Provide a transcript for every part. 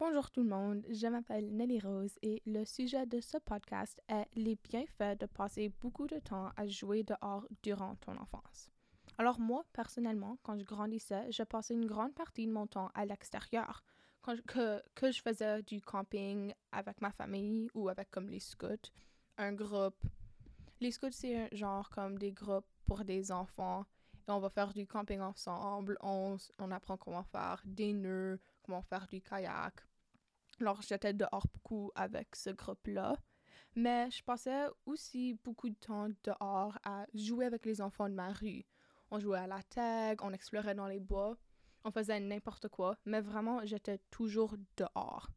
Bonjour tout le monde, je m'appelle Nelly Rose et le sujet de ce podcast est les bienfaits de passer beaucoup de temps à jouer dehors durant ton enfance. Alors moi, personnellement, quand je grandissais, je passais une grande partie de mon temps à l'extérieur, que, je faisais du camping avec ma famille ou avec comme les scouts, un groupe. Les scouts, c'est un genre comme des groupes pour des enfants et on va faire du camping ensemble, on, on apprend comment faire des nœuds, faire du kayak. Alors, j'étais dehors beaucoup avec ce groupe-là. Mais je passais aussi beaucoup de temps dehors à jouer avec les enfants de ma rue. On jouait à la tag, on explorait dans les bois, on faisait n'importe quoi, mais vraiment, j'étais toujours dehors.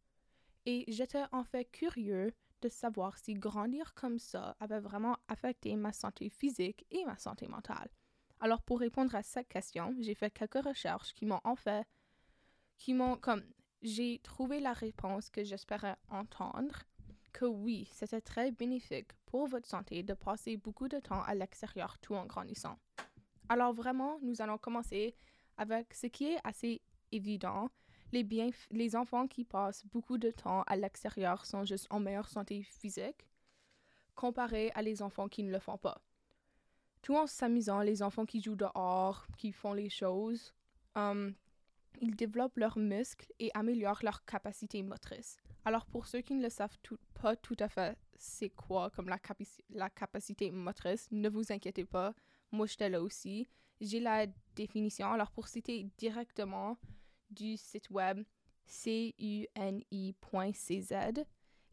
Et j'étais en fait curieux de savoir si grandir comme ça avait vraiment affecté ma santé physique et ma santé mentale. Alors pour répondre à cette question, j'ai fait quelques recherches qui m'ont en fait qui m'ont comme j'ai trouvé la réponse que j'espérais entendre que oui, c'était très bénéfique pour votre santé de passer beaucoup de temps à l'extérieur tout en grandissant. Alors vraiment, nous allons commencer avec ce qui est assez évident. Les, les enfants qui passent beaucoup de temps à l'extérieur sont juste en meilleure santé physique comparé à les enfants qui ne le font pas. Tout en s'amusant, les enfants qui jouent dehors, qui font les choses, um, ils développent leurs muscles et améliorent leur capacité motrice. Alors pour ceux qui ne le savent pas tout à fait c'est quoi comme la, capacité motrice, ne vous inquiétez pas, moi j'étais là aussi. J'ai la définition, alors pour citer directement du site web cuni.cz,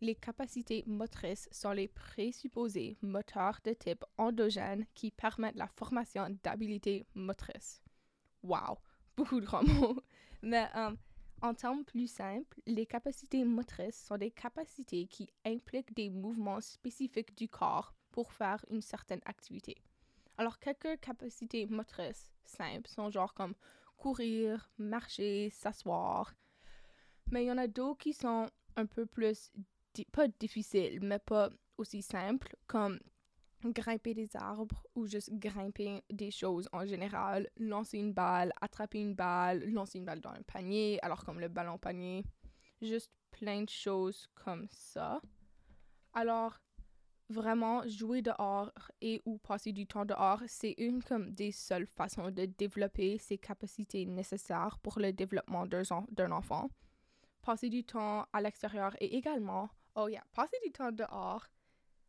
les capacités motrices sont les présupposés moteurs de type endogène qui permettent la formation d'habiletés motrices. Wow! beaucoup de grands mots. Mais euh, en termes plus simples, les capacités motrices sont des capacités qui impliquent des mouvements spécifiques du corps pour faire une certaine activité. Alors, quelques capacités motrices simples sont genre comme courir, marcher, s'asseoir. Mais il y en a d'autres qui sont un peu plus, pas difficiles, mais pas aussi simples, comme grimper des arbres ou juste grimper des choses en général, lancer une balle, attraper une balle, lancer une balle dans un panier, alors comme le ballon panier, juste plein de choses comme ça. Alors, vraiment, jouer dehors et ou passer du temps dehors, c'est une comme des seules façons de développer ses capacités nécessaires pour le développement d'un enfant. Passer du temps à l'extérieur et également, oh yeah, passer du temps dehors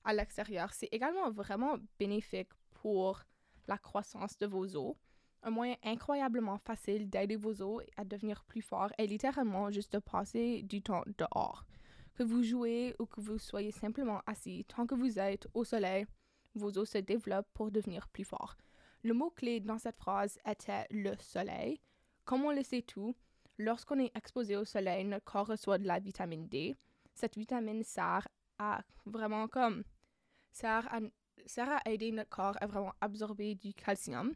à l'extérieur, c'est également vraiment bénéfique pour la croissance de vos os. Un moyen incroyablement facile d'aider vos os à devenir plus forts est littéralement juste de passer du temps dehors. Que vous jouez ou que vous soyez simplement assis, tant que vous êtes au soleil, vos os se développent pour devenir plus forts. Le mot-clé dans cette phrase était le soleil. Comme on le sait tout, lorsqu'on est exposé au soleil, notre corps reçoit de la vitamine D. Cette vitamine sert à vraiment comme sert à, aider notre corps à vraiment absorber du calcium.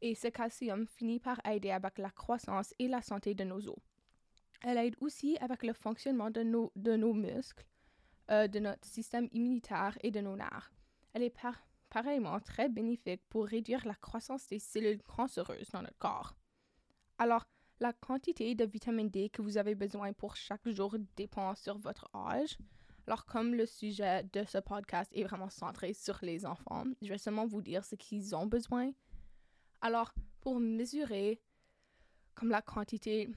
Et ce calcium finit par aider avec la croissance et la santé de nos os. Elle aide aussi avec le fonctionnement de nos, de nos muscles, euh, de notre système immunitaire et de nos nerfs. Elle est pareillement très bénéfique pour réduire la croissance des cellules cancéreuses dans notre corps. Alors, la quantité de vitamine D que vous avez besoin pour chaque jour dépend sur votre âge, alors, comme le sujet de ce podcast est vraiment centré sur les enfants, je vais seulement vous dire ce qu'ils ont besoin. Alors, pour mesurer comme la quantité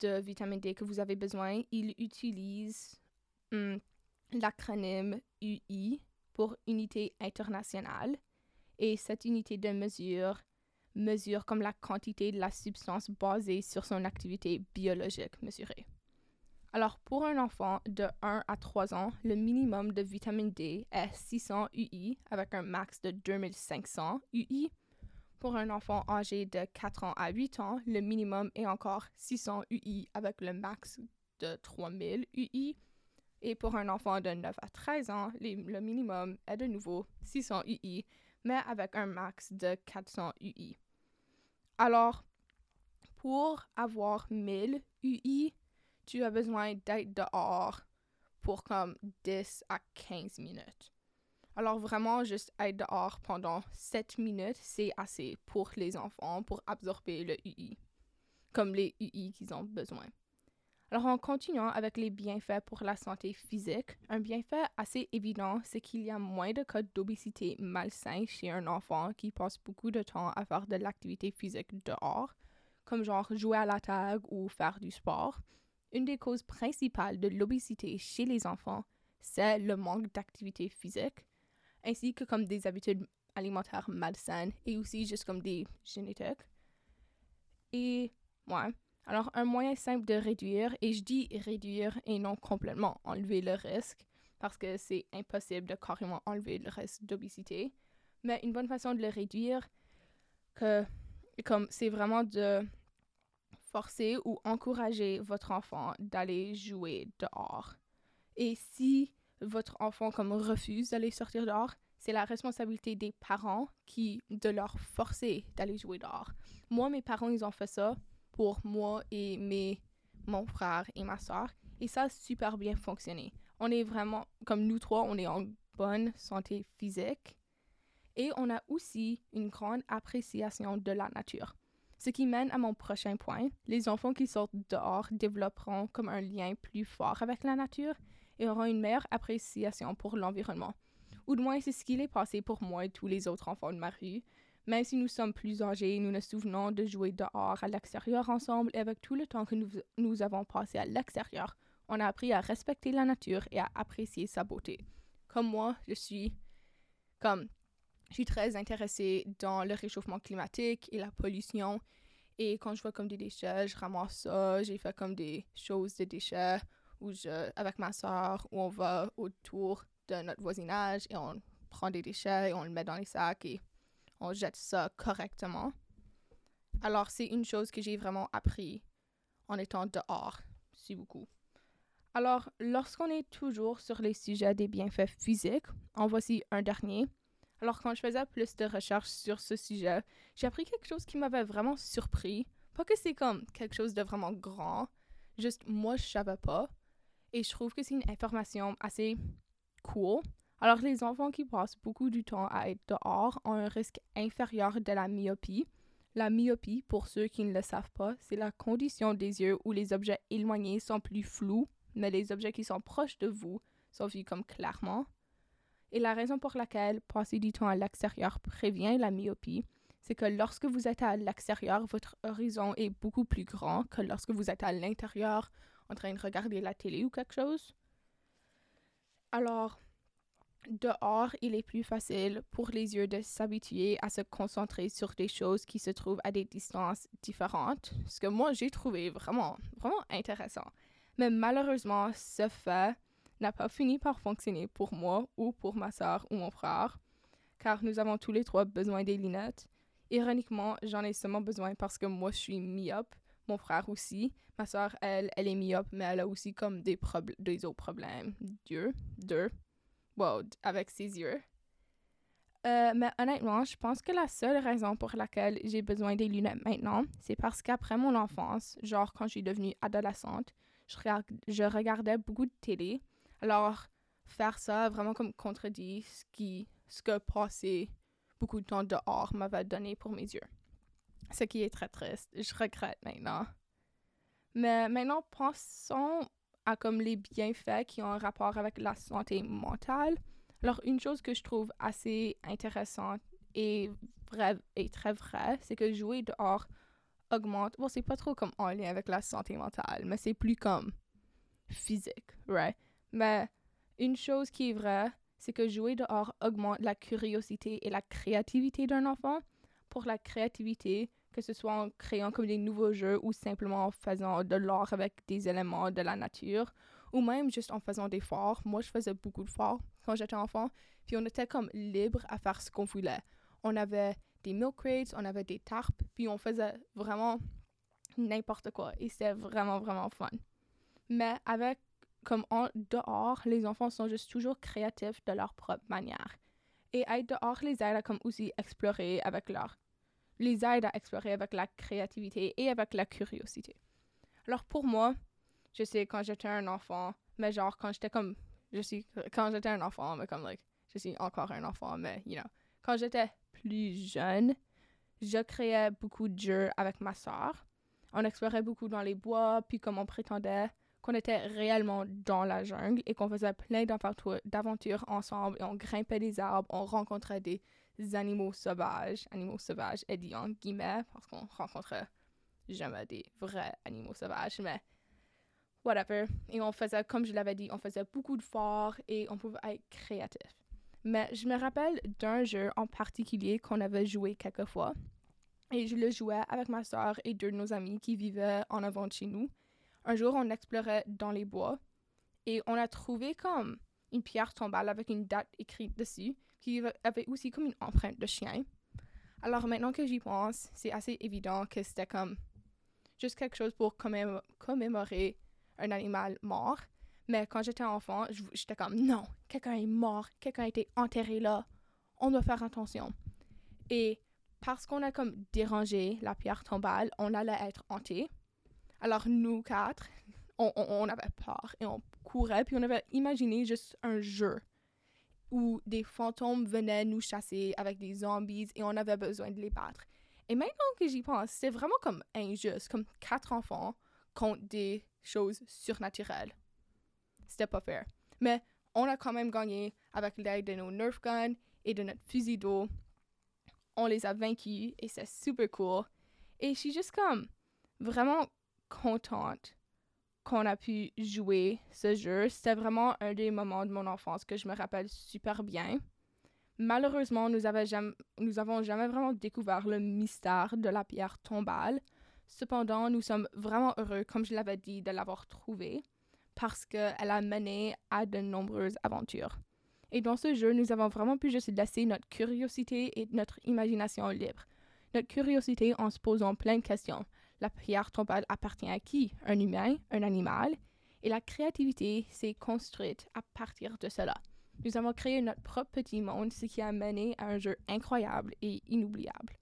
de vitamine D que vous avez besoin, ils utilisent hum, l'acronyme UI pour unité internationale. Et cette unité de mesure mesure comme la quantité de la substance basée sur son activité biologique mesurée. Alors, pour un enfant de 1 à 3 ans, le minimum de vitamine D est 600 UI avec un max de 2500 UI. Pour un enfant âgé de 4 ans à 8 ans, le minimum est encore 600 UI avec le max de 3000 UI. Et pour un enfant de 9 à 13 ans, le minimum est de nouveau 600 UI, mais avec un max de 400 UI. Alors, pour avoir 1000 UI, tu as besoin d'être dehors pour comme 10 à 15 minutes. Alors vraiment, juste être dehors pendant 7 minutes, c'est assez pour les enfants pour absorber le UI, comme les UI qu'ils ont besoin. Alors en continuant avec les bienfaits pour la santé physique, un bienfait assez évident, c'est qu'il y a moins de cas d'obésité malsain chez un enfant qui passe beaucoup de temps à faire de l'activité physique dehors, comme genre jouer à la tag ou faire du sport. Une des causes principales de l'obésité chez les enfants, c'est le manque d'activité physique, ainsi que comme des habitudes alimentaires malsaines et aussi juste comme des génétiques. Et ouais, alors un moyen simple de réduire, et je dis réduire et non complètement enlever le risque, parce que c'est impossible de carrément enlever le risque d'obésité, mais une bonne façon de le réduire, que comme c'est vraiment de forcer ou encourager votre enfant d'aller jouer dehors. Et si votre enfant comme refuse d'aller sortir dehors, c'est la responsabilité des parents qui de leur forcer d'aller jouer dehors. Moi, mes parents, ils ont fait ça pour moi et mes, mon frère et ma soeur. Et ça a super bien fonctionné. On est vraiment, comme nous trois, on est en bonne santé physique. Et on a aussi une grande appréciation de la nature. Ce qui mène à mon prochain point. Les enfants qui sortent dehors développeront comme un lien plus fort avec la nature et auront une meilleure appréciation pour l'environnement. Ou du moins, c'est ce qu'il est passé pour moi et tous les autres enfants de ma rue. Même si nous sommes plus âgés, nous nous souvenons de jouer dehors à l'extérieur ensemble et avec tout le temps que nous, nous avons passé à l'extérieur, on a appris à respecter la nature et à apprécier sa beauté. Comme moi, je suis comme je suis très intéressée dans le réchauffement climatique et la pollution. Et quand je vois comme des déchets, je ramasse ça. J'ai fait comme des choses de déchets où je, avec ma soeur, où on va autour de notre voisinage et on prend des déchets et on le met dans les sacs et on jette ça correctement. Alors, c'est une chose que j'ai vraiment appris en étant dehors, si beaucoup. Alors, lorsqu'on est toujours sur les sujets des bienfaits physiques, en voici un dernier. Alors, quand je faisais plus de recherches sur ce sujet, j'ai appris quelque chose qui m'avait vraiment surpris. Pas que c'est comme quelque chose de vraiment grand, juste moi, je savais pas. Et je trouve que c'est une information assez cool. Alors, les enfants qui passent beaucoup du temps à être dehors ont un risque inférieur de la myopie. La myopie, pour ceux qui ne le savent pas, c'est la condition des yeux où les objets éloignés sont plus flous, mais les objets qui sont proches de vous sont vus comme clairement. Et la raison pour laquelle passer du temps à l'extérieur prévient la myopie, c'est que lorsque vous êtes à l'extérieur, votre horizon est beaucoup plus grand que lorsque vous êtes à l'intérieur en train de regarder la télé ou quelque chose. Alors, dehors, il est plus facile pour les yeux de s'habituer à se concentrer sur des choses qui se trouvent à des distances différentes, ce que moi j'ai trouvé vraiment, vraiment intéressant. Mais malheureusement, ce fait n'a pas fini par fonctionner pour moi ou pour ma soeur ou mon frère, car nous avons tous les trois besoin des lunettes. Ironiquement, j'en ai seulement besoin parce que moi je suis myope, mon frère aussi. Ma soeur, elle, elle est myope, mais elle a aussi comme des, des autres problèmes. Dieu, deux. Wow, avec ses yeux. Euh, mais honnêtement, je pense que la seule raison pour laquelle j'ai besoin des lunettes maintenant, c'est parce qu'après mon enfance, genre quand je suis devenue adolescente, je regardais beaucoup de télé alors, faire ça vraiment comme contredit ce, qui, ce que passer beaucoup de temps dehors m'avait donné pour mes yeux. Ce qui est très triste. Je regrette maintenant. Mais maintenant, pensons à comme les bienfaits qui ont un rapport avec la santé mentale. Alors, une chose que je trouve assez intéressante et, vrai, et très vraie, c'est que jouer dehors augmente. Bon, c'est pas trop comme en lien avec la santé mentale, mais c'est plus comme physique, right? Mais une chose qui est vraie, c'est que jouer dehors augmente la curiosité et la créativité d'un enfant. Pour la créativité, que ce soit en créant comme des nouveaux jeux ou simplement en faisant de l'art avec des éléments de la nature, ou même juste en faisant des forts. Moi, je faisais beaucoup de forts quand j'étais enfant, puis on était comme libre à faire ce qu'on voulait. On avait des milk crates, on avait des tarpes, puis on faisait vraiment n'importe quoi, et c'était vraiment, vraiment fun. Mais avec comme en dehors, les enfants sont juste toujours créatifs de leur propre manière. Et être dehors les aide à comme aussi explorer avec leur les aide à explorer avec la créativité et avec la curiosité. Alors pour moi, je sais quand j'étais un enfant, mais genre quand j'étais comme je suis quand j'étais un enfant, mais comme like je suis encore un enfant, mais you know, quand j'étais plus jeune, je créais beaucoup de jeux avec ma soeur. On explorait beaucoup dans les bois, puis comme on prétendait qu'on était réellement dans la jungle et qu'on faisait plein d'aventures ensemble et on grimpait des arbres, on rencontrait des animaux sauvages, animaux sauvages, et dit en guillemets, parce qu'on rencontrait jamais des vrais animaux sauvages, mais whatever. Et on faisait, comme je l'avais dit, on faisait beaucoup de forts et on pouvait être créatif. Mais je me rappelle d'un jeu en particulier qu'on avait joué quelques fois. Et je le jouais avec ma soeur et deux de nos amis qui vivaient en avant de chez nous. Un jour, on explorait dans les bois et on a trouvé comme une pierre tombale avec une date écrite dessus qui avait aussi comme une empreinte de chien. Alors maintenant que j'y pense, c'est assez évident que c'était comme juste quelque chose pour commémorer un animal mort. Mais quand j'étais enfant, j'étais comme non, quelqu'un est mort, quelqu'un a été enterré là, on doit faire attention. Et parce qu'on a comme dérangé la pierre tombale, on allait être hanté. Alors nous quatre, on, avait peur et on courait, puis on avait imaginé juste un jeu où des fantômes venaient nous chasser avec des zombies et on avait besoin de les battre. Et maintenant que j'y pense, c'est vraiment comme injuste, comme quatre enfants contre des choses surnaturelles. C'était pas fair. Mais on a quand même gagné avec l'aide de nos Nerf guns et de notre fusil d'eau on les a vaincus et c'est super cool. Et je suis juste comme vraiment contente qu'on a pu jouer ce jeu. C'était vraiment un des moments de mon enfance que je me rappelle super bien. Malheureusement, nous, jamais, nous avons jamais vraiment découvert le mystère de la pierre tombale. Cependant, nous sommes vraiment heureux, comme je l'avais dit, de l'avoir trouvée parce qu'elle a mené à de nombreuses aventures. Et dans ce jeu, nous avons vraiment pu juste laisser notre curiosité et notre imagination libre. Notre curiosité en se posant plein de questions. La pierre tombale appartient à qui? Un humain Un animal Et la créativité s'est construite à partir de cela. Nous avons créé notre propre petit monde, ce qui a mené à un jeu incroyable et inoubliable.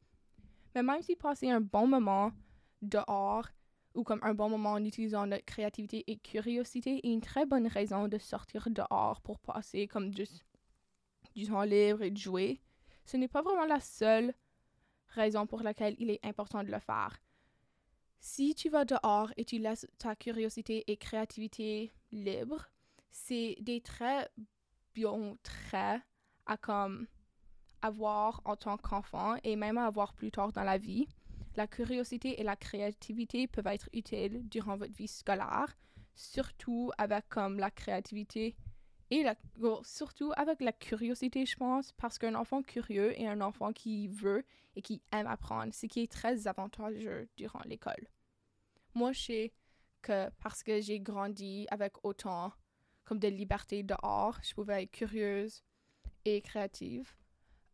Mais même si passer un bon moment dehors ou comme un bon moment en utilisant notre créativité et curiosité est une très bonne raison de sortir dehors pour passer comme du temps libre et de jouer. Ce n'est pas vraiment la seule raison pour laquelle il est important de le faire. Si tu vas dehors et tu laisses ta curiosité et créativité libre, c'est des très bons traits à comme avoir en tant qu'enfant et même à avoir plus tard dans la vie. La curiosité et la créativité peuvent être utiles durant votre vie scolaire, surtout avec comme la créativité et la, surtout avec la curiosité, je pense, parce qu'un enfant curieux est un enfant qui veut et qui aime apprendre, ce qui est très avantageux durant l'école. Moi, je sais que parce que j'ai grandi avec autant comme de liberté dehors, je pouvais être curieuse et créative.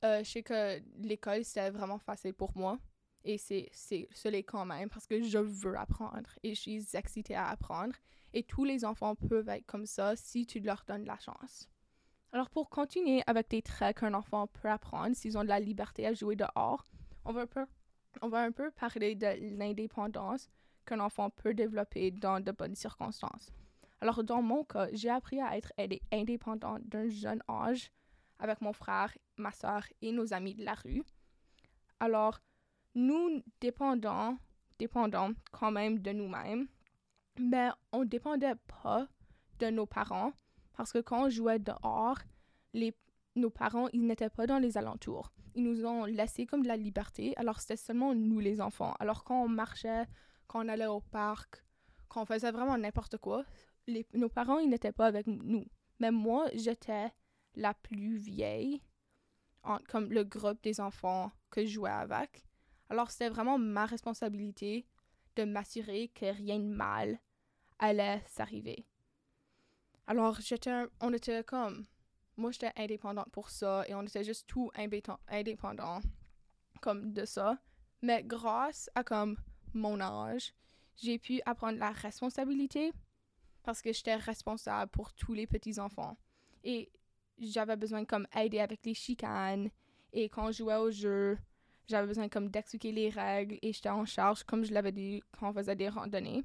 Euh, je sais que l'école, c'était vraiment facile pour moi. Et c'est, c'est, ce l'est quand même parce que je veux apprendre et je suis excitée à apprendre. Et tous les enfants peuvent être comme ça si tu leur donnes la chance. Alors pour continuer avec des traits qu'un enfant peut apprendre s'ils ont de la liberté à jouer dehors, on va un peu, on va un peu parler de l'indépendance qu'un enfant peut développer dans de bonnes circonstances. Alors dans mon cas, j'ai appris à être indépendant d'un jeune âge avec mon frère, ma soeur et nos amis de la rue. Alors, nous dépendons, dépendons quand même de nous-mêmes, mais on ne dépendait pas de nos parents parce que quand on jouait dehors, nos parents, ils n'étaient pas dans les alentours. Ils nous ont laissé comme de la liberté, alors c'était seulement nous les enfants. Alors quand on marchait, quand on allait au parc, quand on faisait vraiment n'importe quoi, nos parents, ils n'étaient pas avec nous. Mais moi, j'étais la plus vieille, comme le groupe des enfants que je jouais avec. Alors c'était vraiment ma responsabilité de m'assurer que rien de mal allait s'arriver. Alors on était comme, moi j'étais indépendante pour ça et on était juste tout indépendant comme de ça. Mais grâce à comme mon âge, j'ai pu apprendre la responsabilité parce que j'étais responsable pour tous les petits enfants. Et j'avais besoin comme aider avec les chicanes et quand je jouais au jeu, j'avais besoin comme d'expliquer les règles et j'étais en charge, comme je l'avais dit quand on faisait des randonnées.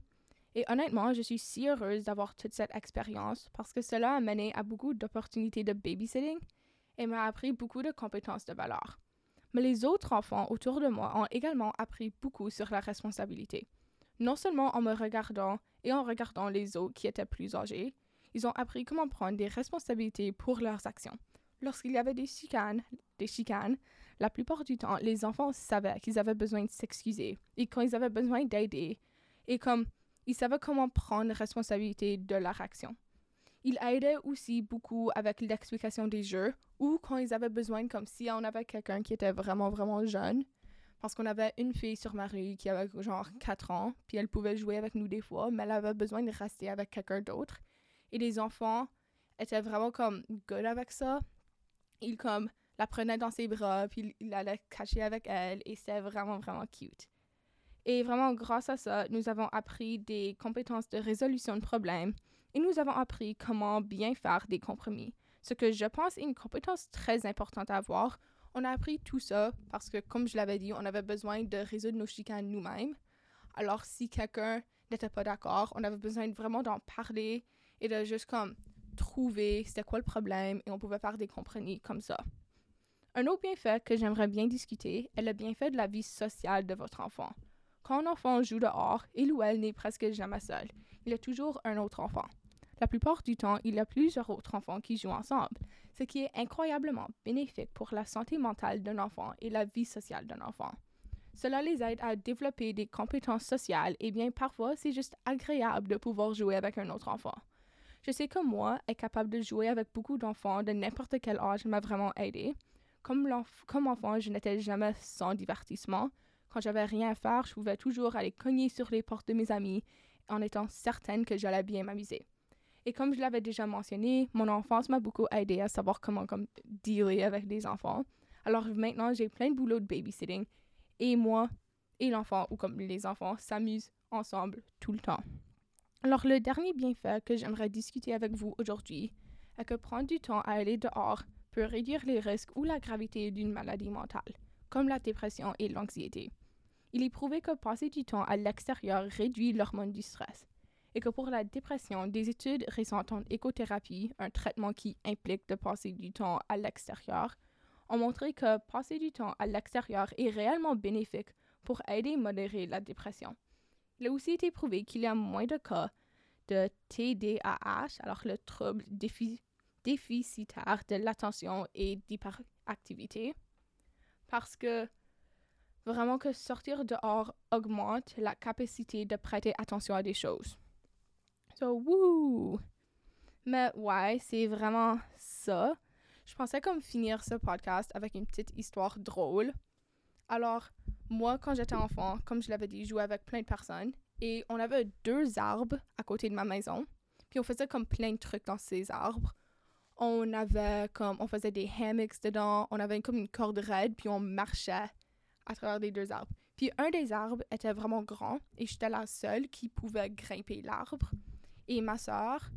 Et honnêtement, je suis si heureuse d'avoir toute cette expérience parce que cela a mené à beaucoup d'opportunités de babysitting et m'a appris beaucoup de compétences de valeur. Mais les autres enfants autour de moi ont également appris beaucoup sur la responsabilité. Non seulement en me regardant et en regardant les autres qui étaient plus âgés, ils ont appris comment prendre des responsabilités pour leurs actions. Lorsqu'il y avait des chicanes, des chicanes, la plupart du temps, les enfants savaient qu'ils avaient besoin de s'excuser et quand ils avaient besoin d'aider et comme ils savaient comment prendre responsabilité de leur action. Ils aidaient aussi beaucoup avec l'explication des jeux ou quand ils avaient besoin, comme si on avait quelqu'un qui était vraiment, vraiment jeune. Parce qu'on avait une fille sur ma rue qui avait genre 4 ans, puis elle pouvait jouer avec nous des fois, mais elle avait besoin de rester avec quelqu'un d'autre. Et les enfants étaient vraiment comme good avec ça. Ils comme la prenaient dans ses bras, puis il allait cacher avec elle, et c'était vraiment, vraiment cute. Et vraiment, grâce à ça, nous avons appris des compétences de résolution de problèmes, et nous avons appris comment bien faire des compromis, ce que je pense est une compétence très importante à avoir. On a appris tout ça parce que, comme je l'avais dit, on avait besoin de résoudre nos chicanes nous-mêmes. Alors, si quelqu'un n'était pas d'accord, on avait besoin vraiment d'en parler et de juste comme trouver c'était quoi le problème et on pouvait faire des compromis comme ça. Un autre bienfait que j'aimerais bien discuter est le bienfait de la vie sociale de votre enfant. Quand un enfant joue dehors, il ou elle n'est presque jamais seul. Il y a toujours un autre enfant. La plupart du temps, il y a plusieurs autres enfants qui jouent ensemble, ce qui est incroyablement bénéfique pour la santé mentale d'un enfant et la vie sociale d'un enfant. Cela les aide à développer des compétences sociales et bien parfois c'est juste agréable de pouvoir jouer avec un autre enfant. Je sais que moi, être capable de jouer avec beaucoup d'enfants de n'importe quel âge m'a vraiment aidé. Comme, enfant, je n'étais jamais sans divertissement. Quand j'avais rien à faire, je pouvais toujours aller cogner sur les portes de mes amis en étant certaine que j'allais bien m'amuser. Et comme je l'avais déjà mentionné, mon enfance m'a beaucoup aidé à savoir comment comme dealer avec des enfants. Alors maintenant, j'ai plein de boulot de babysitting et moi et l'enfant, ou comme les enfants, s'amusent ensemble tout le temps. Alors le dernier bienfait que j'aimerais discuter avec vous aujourd'hui est que prendre du temps à aller dehors peut réduire les risques ou la gravité d'une maladie mentale, comme la dépression et l'anxiété. Il est prouvé que passer du temps à l'extérieur réduit l'hormone du stress et que pour la dépression, des études récentes en écothérapie, un traitement qui implique de passer du temps à l'extérieur, ont montré que passer du temps à l'extérieur est réellement bénéfique pour aider à modérer la dépression. Il a aussi été prouvé qu'il y a moins de cas de TDAH, alors le trouble déficitaire de l'attention et d'hyperactivité, parce que vraiment que sortir dehors augmente la capacité de prêter attention à des choses. So, woo! Mais ouais, c'est vraiment ça. Je pensais comme finir ce podcast avec une petite histoire drôle. Alors, moi, quand j'étais enfant, comme je l'avais dit, je jouais avec plein de personnes. Et on avait deux arbres à côté de ma maison. Puis on faisait comme plein de trucs dans ces arbres. On avait comme, on faisait des hammocks dedans. On avait comme une corde raide, puis on marchait à travers les deux arbres. Puis un des arbres était vraiment grand et j'étais la seule qui pouvait grimper l'arbre. Et ma soeur,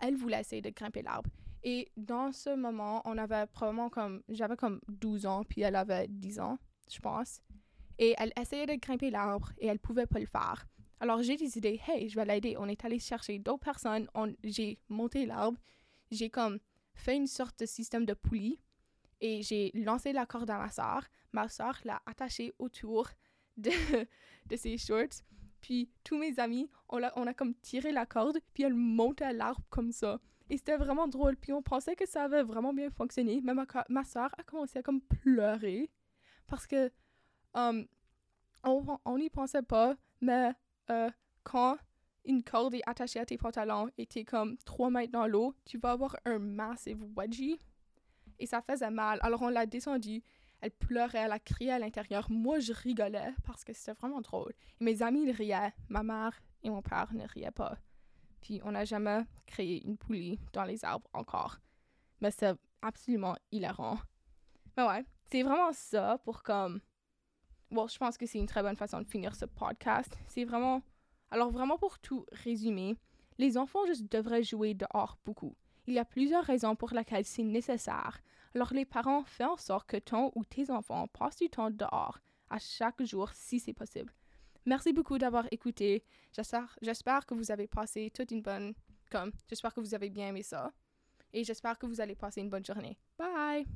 elle voulait essayer de grimper l'arbre. Et dans ce moment, on avait probablement comme, j'avais comme 12 ans, puis elle avait 10 ans, je pense. Et elle essayait de grimper l'arbre et elle pouvait pas le faire. Alors j'ai décidé, hey, je vais l'aider. On est allé chercher d'autres personnes. J'ai monté l'arbre. J'ai comme fait une sorte de système de poulie et j'ai lancé la corde à ma soeur. Ma soeur l'a attachée autour de, de ses shorts puis tous mes amis, on a, on a comme tiré la corde, puis elle montait à l'arbre comme ça. Et c'était vraiment drôle. Puis on pensait que ça avait vraiment bien fonctionné. Mais ma, soeur a commencé à comme pleurer. Parce que um, on n'y pensait pas, mais euh, quand une corde est attachée à tes pantalons et t'es comme 3 mètres dans l'eau, tu vas avoir un massive wedgie. Et ça faisait mal. Alors on l'a descendu elle pleurait, elle a crié à l'intérieur. Moi, je rigolais parce que c'était vraiment drôle. Et mes amis, ils riaient. Ma mère et mon père ne riaient pas. Puis on n'a jamais créé une poulie dans les arbres encore. Mais c'est absolument hilarant. Mais ouais, c'est vraiment ça pour comme... Bon, je pense que c'est une très bonne façon de finir ce podcast. C'est vraiment... Alors vraiment pour tout résumer, les enfants juste devraient jouer dehors beaucoup. Il y a plusieurs raisons pour lesquelles c'est nécessaire. Alors les parents font en sorte que ton ou tes enfants passent du temps dehors à chaque jour si c'est possible. Merci beaucoup d'avoir écouté. J'espère que vous avez passé toute une bonne... Comme, j'espère que vous avez bien aimé ça. Et j'espère que vous allez passer une bonne journée. Bye!